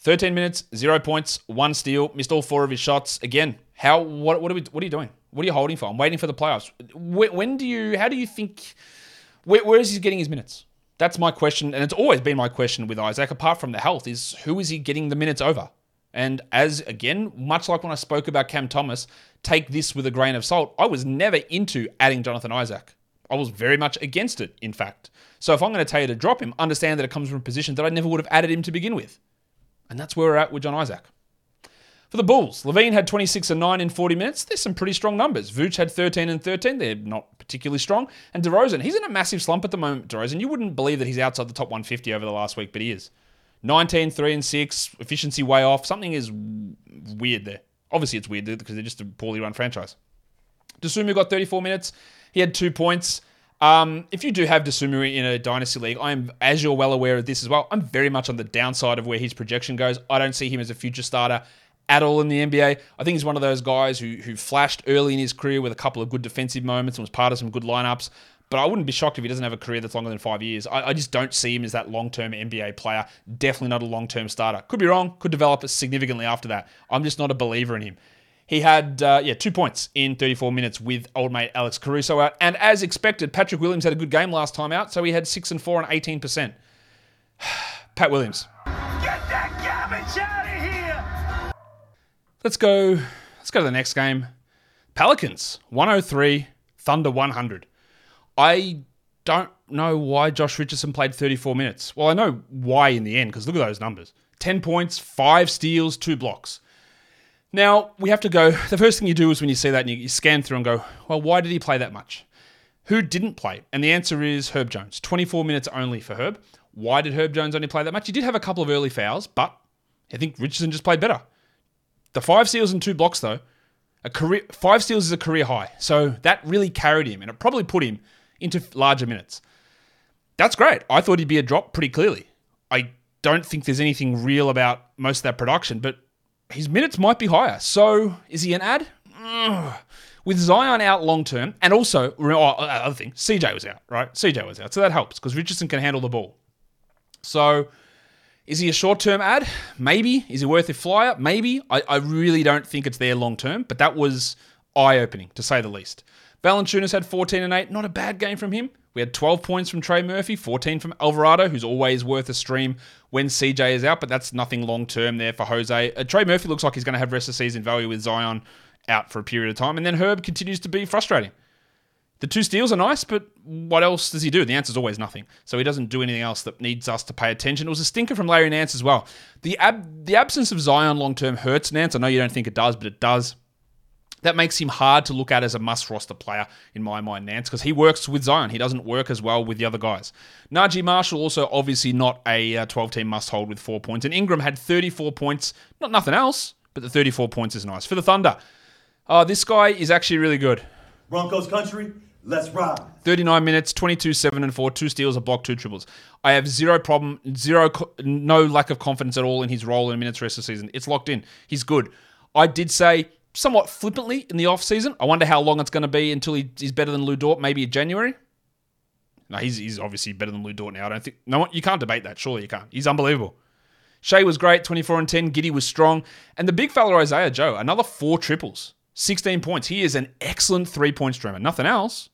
13 minutes, zero points, one steal, missed all four of his shots. Again, how what what are we what are you doing? What are you holding for? I'm waiting for the playoffs. When, when do you how do you think where, where is he getting his minutes? That's my question, and it's always been my question with Isaac, apart from the health, is who is he getting the minutes over? And as again, much like when I spoke about Cam Thomas, take this with a grain of salt. I was never into adding Jonathan Isaac. I was very much against it, in fact. So if I'm going to tell you to drop him, understand that it comes from a position that I never would have added him to begin with. And that's where we're at with John Isaac. For the Bulls, LaVine had 26 and 9 in 40 minutes. There's some pretty strong numbers. Vooch had 13 and 13. They're not particularly strong. And DeRozan, he's in a massive slump at the moment, DeRozan. You wouldn't believe that he's outside the top 150 over the last week, but he is. 19, 3 and 6, efficiency way off. Something is weird there. Obviously, it's weird because they're just a poorly run franchise. Dosunmu got 34 minutes. He had two points. Um, if you do have Dosunmu in a dynasty league, I'm, as you're well aware of this as well, I'm very much on the downside of where his projection goes. I don't see him as a future starter at all in the NBA. I think he's one of those guys who who flashed early in his career with a couple of good defensive moments and was part of some good lineups. But I wouldn't be shocked if he doesn't have a career that's longer than five years. I, I just don't see him as that long term NBA player. Definitely not a long term starter. Could be wrong. Could develop significantly after that. I'm just not a believer in him. He had uh, yeah two points in 34 minutes with old mate Alex Caruso out, and as expected, Patrick Williams had a good game last time out, so he had six and four and 18 percent. [sighs] Pat Williams. Get that garbage out of here! Let's go. Let's go to the next game. Pelicans 103, Thunder 100. I don't know why Josh Richardson played 34 minutes. Well, I know why in the end because look at those numbers: 10 points, five steals, two blocks. Now we have to go. [laughs] The first thing you do is when you see that and you, you scan through and go, well, why did he play that much? Who didn't play? And the answer is Herb Jones. 24 minutes only for Herb. Why did Herb Jones only play that much? He did have a couple of early fouls, but I think Richardson just played better. The five steals and two blocks, though, a career five steals is a career high. So that really carried him, and it probably put him into larger minutes. That's great. I thought he'd be a drop pretty clearly. I don't think there's anything real about most of that production, but his minutes might be higher. So is he an ad? Ugh. With Zion out long term, and also oh, uh, other thing, CJ was out, right? CJ was out, so that helps because Richardson can handle the ball. So is he a short term ad? Maybe. Is he worth a flyer? Maybe. I, I really don't think it's there long term, but that was eye opening to say the least. Valanciunas had 14 and 8. Not a bad game from him. We had 12 points from Trey Murphy, 14 from Alvarado, who's always worth a stream when CJ is out, but that's nothing long term there for Jose. Uh, Trey Murphy looks like he's going to have rest of season value with Zion out for a period of time. And then Herb continues to be frustrating. The two steals are nice, but what else does he do? The answer is always nothing. So he doesn't do anything else that needs us to pay attention. It was a stinker from Larry Nance as well. The ab- the absence of Zion long term hurts Nance. I know you don't think it does, but it does. That makes him hard to look at as a must roster player in my mind, Nance, because he works with Zion. He doesn't work as well with the other guys. Naji Marshall also obviously not a 12 team must hold with four points. And Ingram had 34 points. Not nothing else, but the 34 points is nice. For the Thunder, uh, this guy is actually really good. Broncos country, let's ride. 39 minutes, 22, 7 and 4, two steals, a block, two triples. I have zero problem, zero, no lack of confidence at all in his role in minutes rest of the season. It's locked in. He's good. I did say somewhat flippantly in the offseason, I wonder how long it's going to be until he, he's better than Lu Dort, maybe in January. No, he's, he's obviously better than Lu Dort now. I don't think, no you can't debate that. Surely you can't. He's unbelievable. Shea was great, 24 and 10. Giddey was strong. And the big fella Isaiah Joe, another four triples, 16 points. He is an excellent three point streamer. Nothing else,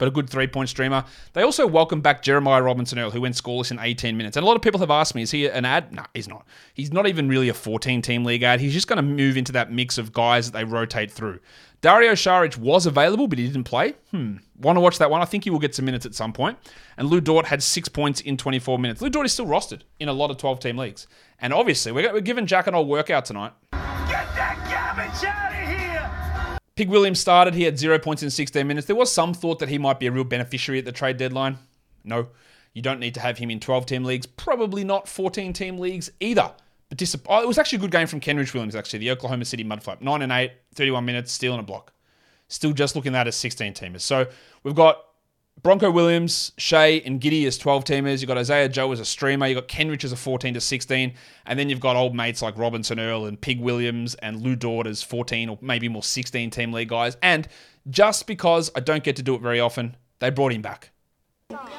but a good three point streamer. They also welcome back Jeremiah Robinson Earl, who went scoreless in 18 minutes. And a lot of people have asked me, is he an ad? No, he's not. He's not even really a 14 team league ad. He's just going to move into that mix of guys that they rotate through. Dario Saric was available, but he didn't play. Hmm. Want to watch that one? I think he will get some minutes at some point. And Lu Dort had six points in 24 minutes. Lu Dort is still rostered in a lot of 12 team leagues. And obviously, we're, giving Jack an old workout tonight. Get that garbage out of here! Pig Williams started. He had zero points in 16 minutes. There was some thought that he might be a real beneficiary at the trade deadline. No, you don't need to have him in 12 team leagues. Probably not 14 team leagues either. But oh, it was actually a good game from Kenrich Williams, actually, the Oklahoma City Mudflap. 9 and 8, 31 minutes, steal and a block. Still just looking at as 16 teamers. So we've got Bronco Williams, Shea, and Giddey as 12 teamers. You've got Isaiah Joe as a streamer. You've got Kenrich as a 14 to 16. And then you've got old mates like Robinson Earl and Pig Williams and Lu Dort as 14 or maybe more 16 team league guys. And just because I don't get to do it very often, they brought him back.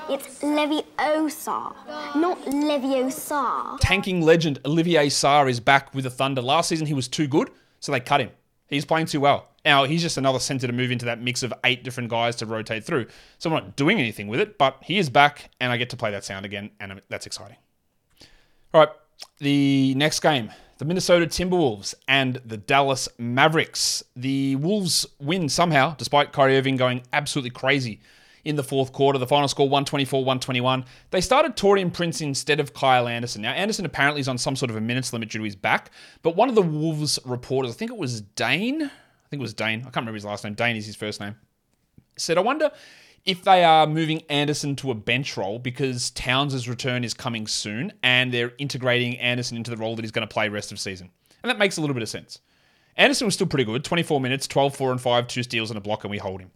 It's Leviosa, not Leviosa. Tanking legend Olivier Sarr is back with the Thunder. Last season he was too good, so they cut him. He's playing too well. Now, he's just another center to move into that mix of eight different guys to rotate through. So I'm not doing anything with it, but he is back, and I get to play that sound again, and that's exciting. All right, the next game the Minnesota Timberwolves and the Dallas Mavericks. The Wolves win somehow, despite Kyrie Irving going absolutely crazy in the fourth quarter. The final score 124 121. They started Taurean Prince instead of Kyle Anderson. Now, Anderson apparently is on some sort of a minutes limit due to his back, but one of the Wolves reporters, I think it was Dane, think it was Dane, I can't remember his last name, Dane is his first name, said, I wonder if they are moving Anderson to a bench role because Towns' return is coming soon and they're integrating Anderson into the role that he's going to play rest of season. And that makes a little bit of sense. Anderson was still pretty good 24 minutes, 12, 4 and 5, two steals and a block, and we hold him.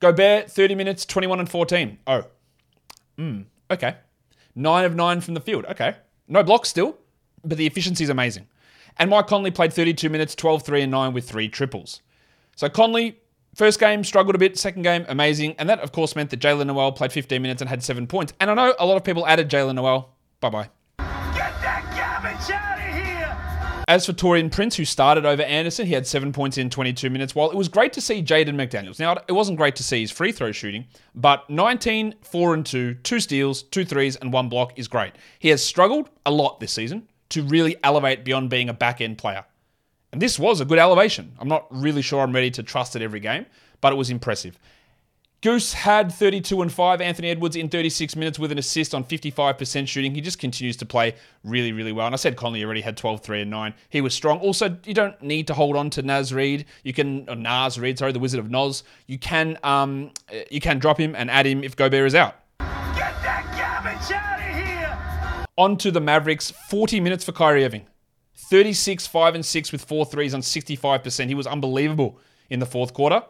Gobert, 30 minutes, 21 and 14. Oh. Hmm. Okay. 9 of 9 from the field. Okay. No blocks still, but the efficiency is amazing. And Mike Conley played 32 minutes, 12, 3 and 9 with three triples. So Conley, First game struggled a bit. Second game amazing, and that of course meant that Jaylen Nowell played 15 minutes and had seven points. And I know a lot of people added Jaylen Nowell. Bye bye. Get that garbage out of here! As for Taurean Prince, who started over Anderson, he had seven points in 22 minutes. While it was great to see Jaden McDaniels. Now it wasn't great to see his free throw shooting, but 19, four and two, two steals, two threes, and one block is great. He has struggled a lot this season to really elevate beyond being a back end player. And this was a good elevation. I'm not really sure I'm ready to trust it every game, but it was impressive. Goose had 32 and 5. Anthony Edwards in 36 minutes with an assist on 55% shooting. He just continues to play really, really well. And I said Conley already had 12, 3, and 9. He was strong. Also, you don't need to hold on to Naz Reid. You can, or Naz Reid, sorry, the Wizard of Noz. You can, um, you can drop him and add him if Gobert is out. Get that garbage out of here! On to the Mavericks. 40 minutes for Kyrie Irving. 36, 5 and 6 with four threes on 65%. He was unbelievable in the fourth quarter.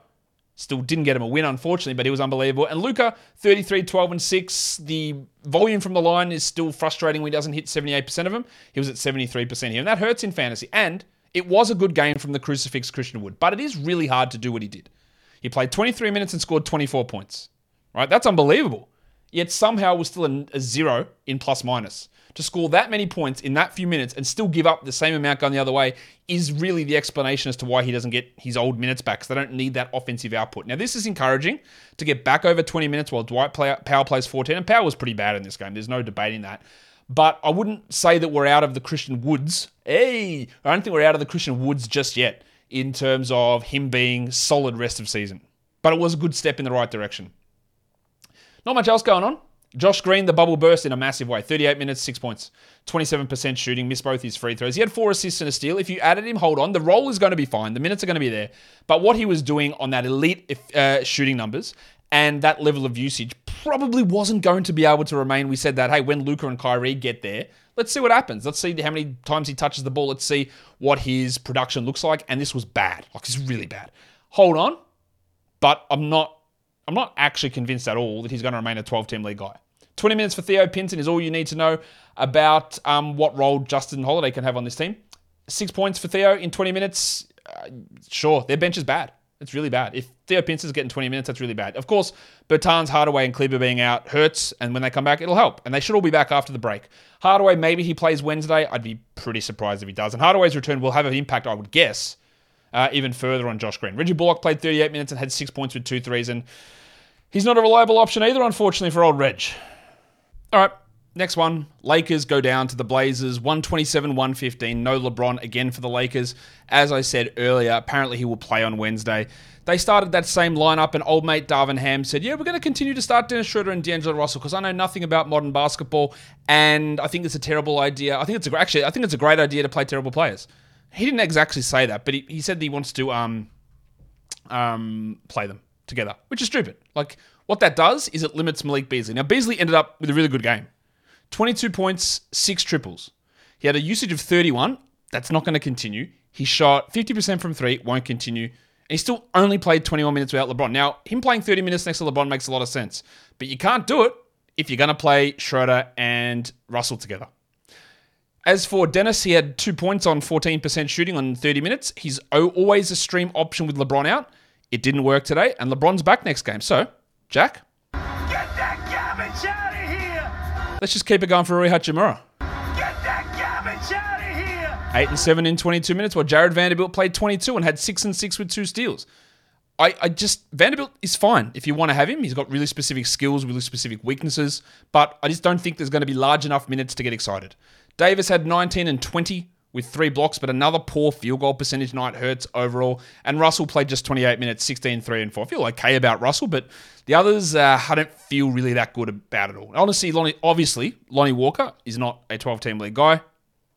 Still didn't get him a win, unfortunately, but he was unbelievable. And Luka, 33, 12 and 6. The volume from the line is still frustrating when he doesn't hit 78% of them. He was at 73% here, and that hurts in fantasy. And it was a good game from the crucifix Christian Wood, but it is really hard to do what he did. He played 23 minutes and scored 24 points. Right? That's unbelievable. Yet somehow was still a, a zero in plus minus to score that many points in that few minutes and still give up the same amount going the other way is really the explanation as to why he doesn't get his old minutes back because they don't need that offensive output. Now, this is encouraging to get back over 20 minutes while Dwight play, Powell plays 14, and Power was pretty bad in this game. There's no debating that. But I wouldn't say that we're out of the Christian Woods. Hey, I don't think we're out of the Christian Woods just yet in terms of him being solid rest of season. But it was a good step in the right direction. Not much else going on. Josh Green, the bubble burst in a massive way. 38 minutes, six points, 27% shooting, missed both his free throws. He had four assists and a steal. If you added him, hold on, the role is going to be fine. The minutes are going to be there. But what he was doing on that elite uh, shooting numbers and that level of usage probably wasn't going to be able to remain. We said that, hey, when Luka and Kyrie get there, let's see what happens. Let's see how many times he touches the ball. Let's see what his production looks like. And this was bad. Like, it's really bad. Hold on. But I'm not. I'm not actually convinced at all that he's going to remain a 12 team league guy. 20 minutes for Theo Pinson is all you need to know about um, what role Justin Holiday can have on this team. Six points for Theo in 20 minutes. Uh, sure, their bench is bad. It's really bad. If Theo Pinson's getting 20 minutes, that's really bad. Of course, Bertans, Hardaway, and Kleber being out hurts, and when they come back, it'll help. And they should all be back after the break. Hardaway, maybe he plays Wednesday. I'd be pretty surprised if he does. And Hardaway's return will have an impact, I would guess, uh, even further on Josh Green. Reggie Bullock played 38 minutes and had six points with two threes, and he's not a reliable option either, unfortunately, for old Reg. All right, next one. Lakers go down to the Blazers, 127 115. No LeBron again for the Lakers. As I said earlier, apparently he will play on Wednesday. They started that same lineup, and old mate Darvin Ham said, Yeah, we're going to continue to start Dennis Schroeder and D'Angelo Russell because I know nothing about modern basketball, and I think it's a terrible idea. I think it's a, actually, I think it's a great idea to play terrible players. He didn't exactly say that, but he, he said that he wants to um, um, play them together, which is stupid. Like, what that does is it limits Malik Beasley. Now, Beasley ended up with a really good game 22 points, six triples. He had a usage of 31. That's not going to continue. He shot 50% from three, won't continue. And he still only played 21 minutes without LeBron. Now, him playing 30 minutes next to LeBron makes a lot of sense. But you can't do it if you're going to play Schroeder and Russell together. As for Dennis, he had two points on 14% shooting on 30 minutes. He's always a stream option with LeBron out. It didn't work today, and LeBron's back next game. So Jack? Get that garbage out of here! Let's just keep it going for Rui Hachimura. Get that garbage out of here! 8 and 7 in 22 minutes, while Jarred Vanderbilt played 22 and had 6 and 6 with two steals. I, I just, Vanderbilt is fine if you want to have him. He's got really specific skills, really specific weaknesses, but I just don't think there's going to be large enough minutes to get excited. Davis had 19 and 20 with three blocks, but another poor field goal percentage night hurts overall. And Russell played just 28 minutes, 16, 3, and 4. I feel okay about Russell, but the others, uh, I don't feel really that good about it all. Honestly, Lonnie, obviously, Lonnie Walker is not a 12 team league guy.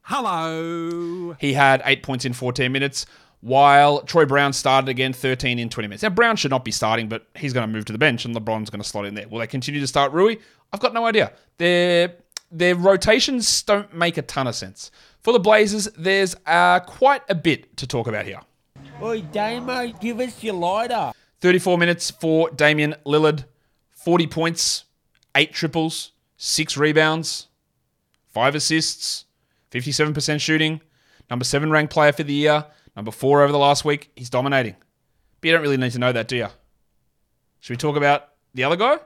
Hello. He had eight points in 14 minutes, while Troy Brown started again 13 in 20 minutes. Now, Brown should not be starting, but he's going to move to the bench and LeBron's going to slot in there. Will they continue to start Rui? I've got no idea. Their, their rotations don't make a ton of sense. For the Blazers, there's uh, quite a bit to talk about here. Oi, Damo, give us your lighter. 34 minutes for Damian Lillard, 40 points, 8 triples, 6 rebounds, 5 assists, 57% shooting, number 7 ranked player for the year, number 4 over the last week. He's dominating. But you don't really need to know that, do you? Should we talk about the other guy?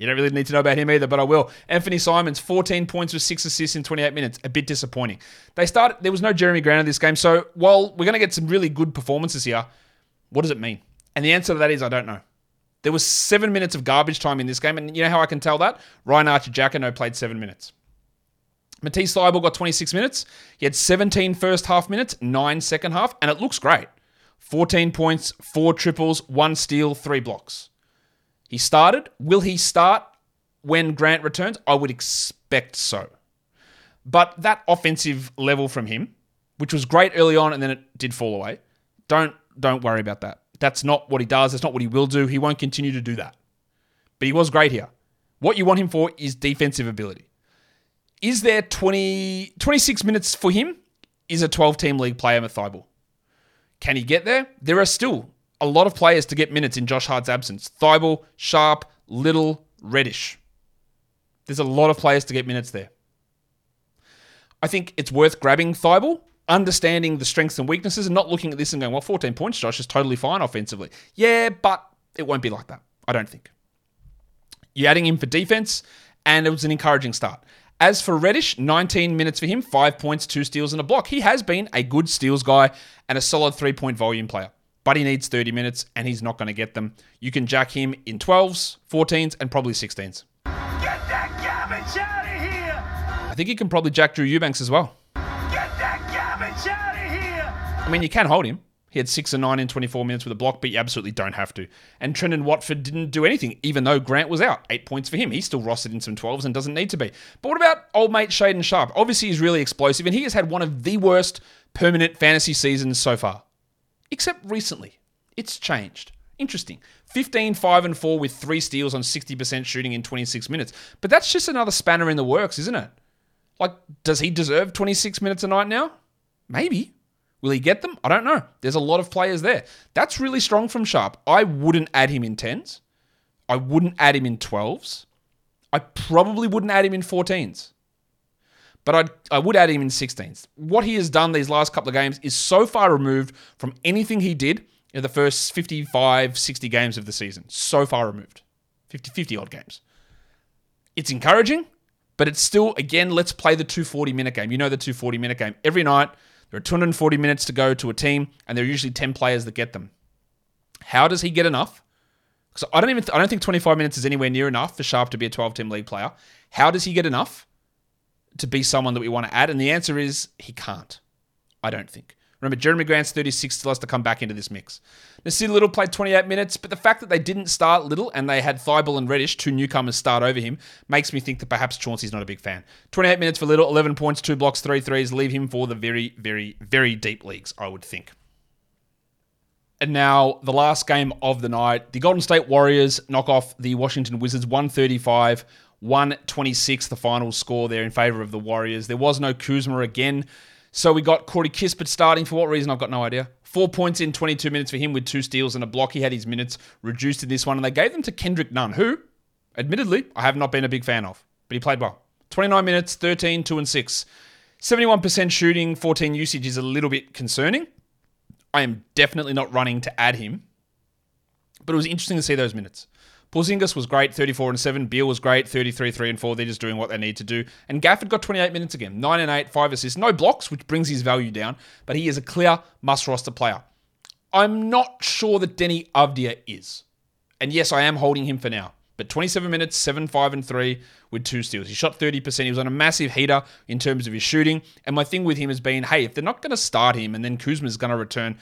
You don't really need to know about him either, but I will. Anfernee Simons, 14 points with six assists in 28 minutes. A bit disappointing. They started. There was no Jerami Grant in this game, so while we're going to get some really good performances here, what does it mean? And the answer to that is I don't know. There was seven minutes of garbage time in this game, and you know how I can tell that? Ryan Arcidiacono played seven minutes. Matisse Thybulle got 26 minutes. He had 17 first half minutes, nine second half, and it looks great. 14 points, four triples, one steal, three blocks. He started. Will he start when Grant returns? I would expect so. But that offensive level from him, which was great early on and then it did fall away, don't don't worry about that. That's not what he does. That's not what he will do. He won't continue to do that. But he was great here. What you want him for is defensive ability. Is there 20, 26 minutes for him? Is a 12 team league player Thybulle? Can he get there? There are still a lot of players to get minutes in Josh Hart's absence. Thybulle, Sharpe, Little, Reddish. There's a lot of players to get minutes there. I think it's worth grabbing Thybulle, understanding the strengths and weaknesses, and not looking at this and going, well, 14 points, Josh, is totally fine offensively. Yeah, but it won't be like that. I don't think. You're adding him for defense, and it was an encouraging start. As for Reddish, 19 minutes for him, five points, two steals, and a block. He has been a good steals guy and a solid three point volume player but he needs 30 minutes and he's not going to get them. You can jack him in 12s, 14s, and probably 16s. Get that garbage out of here! I think you can probably jack Drew Eubanks as well. Get that garbage out of here! I mean, you can hold him. He had 6 and 9 in 24 minutes with a block, but you absolutely don't have to. And Trendon Watford didn't do anything, even though Grant was out. Eight points for him. He's still rostered in some 12s and doesn't need to be. But what about old mate Shaedon Sharpe? Obviously, he's really explosive, and he has had one of the worst permanent fantasy seasons so far except recently. It's changed. Interesting. 15, 5, and 4 with three steals on 60% shooting in 26 minutes. But that's just another spanner in the works, isn't it? Like, does he deserve 26 minutes a night now? Maybe. Will he get them? I don't know. There's a lot of players there. That's really strong from Sharpe. I wouldn't add him in 10s. I wouldn't add him in 12s. I probably wouldn't add him in 14s but I'd, I would add him in 16th. What he has done these last couple of games is so far removed from anything he did in the first 55, 60 games of the season. So far removed. 50, 50 odd games. It's encouraging, but it's still, again, let's play the 240 minute game. You know the 240 minute game. Every night, there are 240 minutes to go to a team, and there are usually 10 players that get them. How does he get enough? Because I don't even I don't think 25 minutes is anywhere near enough for Sharpe to be a 12 team league player. How does he get enough? To be someone that we want to add? And the answer is he can't. I don't think. Remember, Jerami Grant's 36 still has to come back into this mix. Nassir Little played 28 minutes, but the fact that they didn't start Little and they had Thybulle and Reddish, two newcomers, start over him, makes me think that perhaps Chauncey's not a big fan. 28 minutes for Little, 11 points, two blocks, three threes, leave him for the very, very, very deep leagues, I would think. And now, the last game of the night, the Golden State Warriors knock off the Washington Wizards 135 126, the final score there in favor of the Warriors. There was no Kuzma again. So we got Corey Kispert starting. For what reason? I've got no idea. Four points in 22 minutes for him with two steals and a block. He had his minutes reduced in this one, and they gave them to Kendrick Nunn, who, admittedly, I have not been a big fan of, but he played well. 29 minutes, 13, 2 and 6. 71% shooting, 14 usage is a little bit concerning. I am definitely not running to add him, but it was interesting to see those minutes. Porzingis was great, 34 and 7. Beal was great, 33, 3 and 4. They're just doing what they need to do. And Gafford got 28 minutes again, 9 and 8, 5 assists. No blocks, which brings his value down, but he is a clear must roster player. I'm not sure that Deni Avdija is. And yes, I am holding him for now. But 27 minutes, 7, 5, and 3 with two steals. He shot 30%. He was on a massive heater in terms of his shooting. And my thing with him has been hey, if they're not going to start him and then Kuzma's going to return,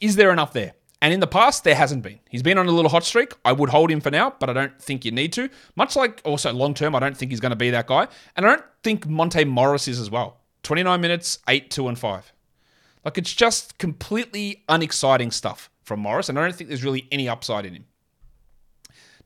is there enough there? And in the past, there hasn't been. He's been on a little hot streak. I would hold him for now, but I don't think you need to. Much like also long term, I don't think he's going to be that guy. And I don't think Monte Morris is as well. 29 minutes, 8, 2, and 5. Like it's just completely unexciting stuff from Morris, and I don't think there's really any upside in him.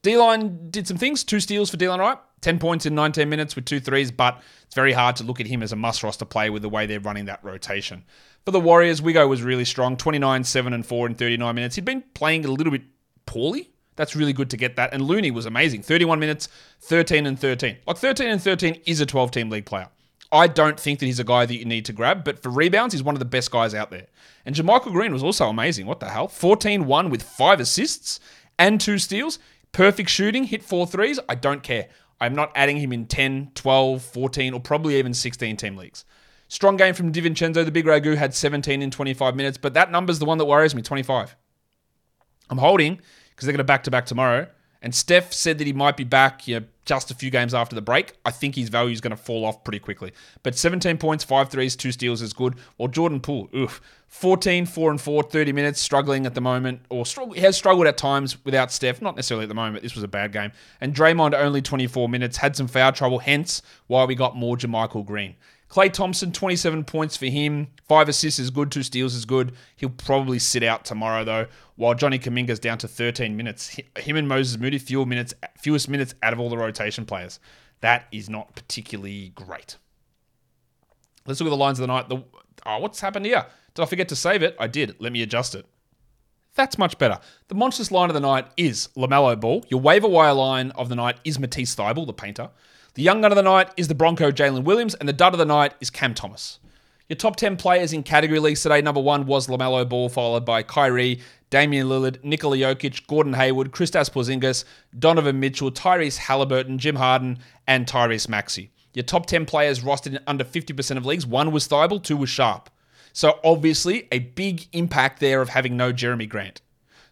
D line did some things, two steals for Delon Wright, 10 points in 19 minutes with two threes, but it's very hard to look at him as a must roster play with the way they're running that rotation. For the Warriors, Wigo was really strong 29, 7, and 4 in 39 minutes. He'd been playing a little bit poorly. That's really good to get that. And Looney was amazing 31 minutes, 13 and 13. Like 13 and 13 is a 12 team league player. I don't think that he's a guy that you need to grab, but for rebounds, he's one of the best guys out there. And JaMychal Green was also amazing. What the hell? 14 1 with five assists and two steals. Perfect shooting, hit four threes. I don't care. I'm not adding him in 10, 12, 14, or probably even 16 team leagues. Strong game from DiVincenzo. The big Ragu had 17 in 25 minutes, but that number's the one that worries me 25. I'm holding because they're going to back to back tomorrow. And Steph said that he might be back you know, just a few games after the break. I think his value is going to fall off pretty quickly. But 17 points, 5 threes, 2 steals is good. Or Jordan Poole, oof. 14, 4 and 4, 30 minutes, struggling at the moment, or has struggled at times without Steph, not necessarily at the moment. This was a bad game. And Draymond only 24 minutes, had some foul trouble, hence why we got more JaMychal Green. Klay Thompson, 27 points for him. Five assists is good, two steals is good. He'll probably sit out tomorrow, though, while Johnny Kuminga's down to 13 minutes. Him and Moses Moody, fewer minutes, fewest minutes out of all the rotation players. That is not particularly great. Let's look at the lines of the night. The, oh, what's happened here? Did I forget to save it? I did. Let me adjust it. That's much better. The monstrous line of the night is LaMelo Ball. Your waiver wire line of the night is Matisse Thybulle, the painter. The young gun of the night is the Bronco Jalen Williams, and the dud of the night is Cam Thomas. Your top 10 players in category leagues today number one was LaMelo Ball, followed by Kyrie, Damian Lillard, Nikola Jokic, Gordon Hayward, Kristaps Porzingis, Donovan Mitchell, Tyrese Haliburton, Jim Harden, and Tyrese Maxey. Your top 10 players rostered in under 50% of leagues, one was Thybulle, two was Sharpe. So obviously, a big impact there of having no Jerami Grant.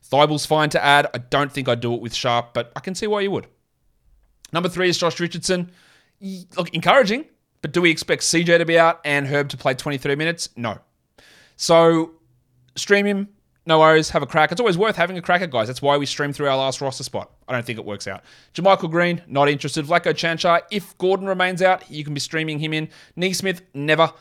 Thybulle's fine to add. I don't think I'd do it with Sharpe, but I can see why you would. Number three is Josh Richardson. Look, encouraging, but do we expect CJ to be out and Herb to play 23 minutes? No. So stream him. No worries. Have a crack. It's always worth having a crack at guys. That's why we stream through our last roster spot. I don't think it works out. JaMychal Green, not interested. Vlatko Cancar, if Gordon remains out, you can be streaming him in. Nesmith, never.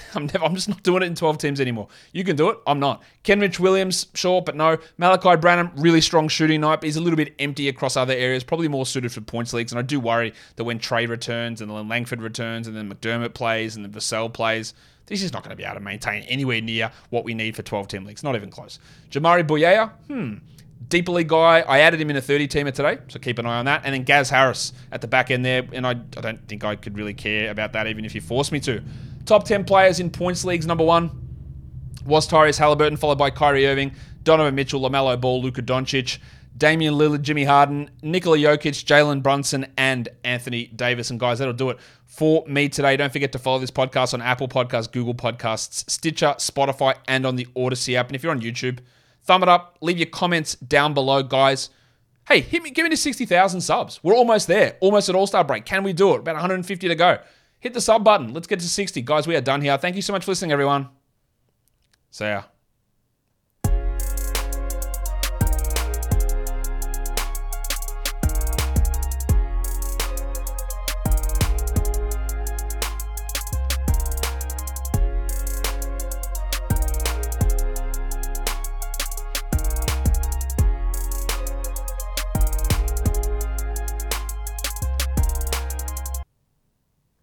[laughs] I'm never. I'm just not doing it in 12 teams anymore. You can do it. I'm not. Kenrich Williams, sure, but no. Malaki Branham, really strong shooting night, but he's a little bit empty across other areas. Probably more suited for points leagues. And I do worry that when Trey returns and then Langford returns and then McDermott plays and then Vassell plays, this is not going to be able to maintain anywhere near what we need for 12 team leagues. Not even close. Jamaree Bouyea, hmm. Deeper league guy. I added him in a 30 teamer today, so keep an eye on that. And then Gaz Harris at the back end there, and I, I don't think I could really care about that even if you force me to. Top 10 players in points leagues, number one was Tyrese Haliburton, followed by Kyrie Irving, Donovan Mitchell, LaMelo Ball, Luka Doncic, Damian Lillard, Jimmy Harden, Nikola Jokic, Jalen Brunson, and Anthony Davis. And guys, that'll do it for me today. Don't forget to follow this podcast on Apple Podcasts, Google Podcasts, Stitcher, Spotify, and on the Odyssey app. And if you're on YouTube, thumb it up, leave your comments down below, guys. Hey, hit me, give me to 60,000 subs. We're almost there, almost at All Star break. Can we do it? About 150 to go hit the sub button. Let's get to 60. Guys, we are done here. Thank you so much for listening, everyone. See ya.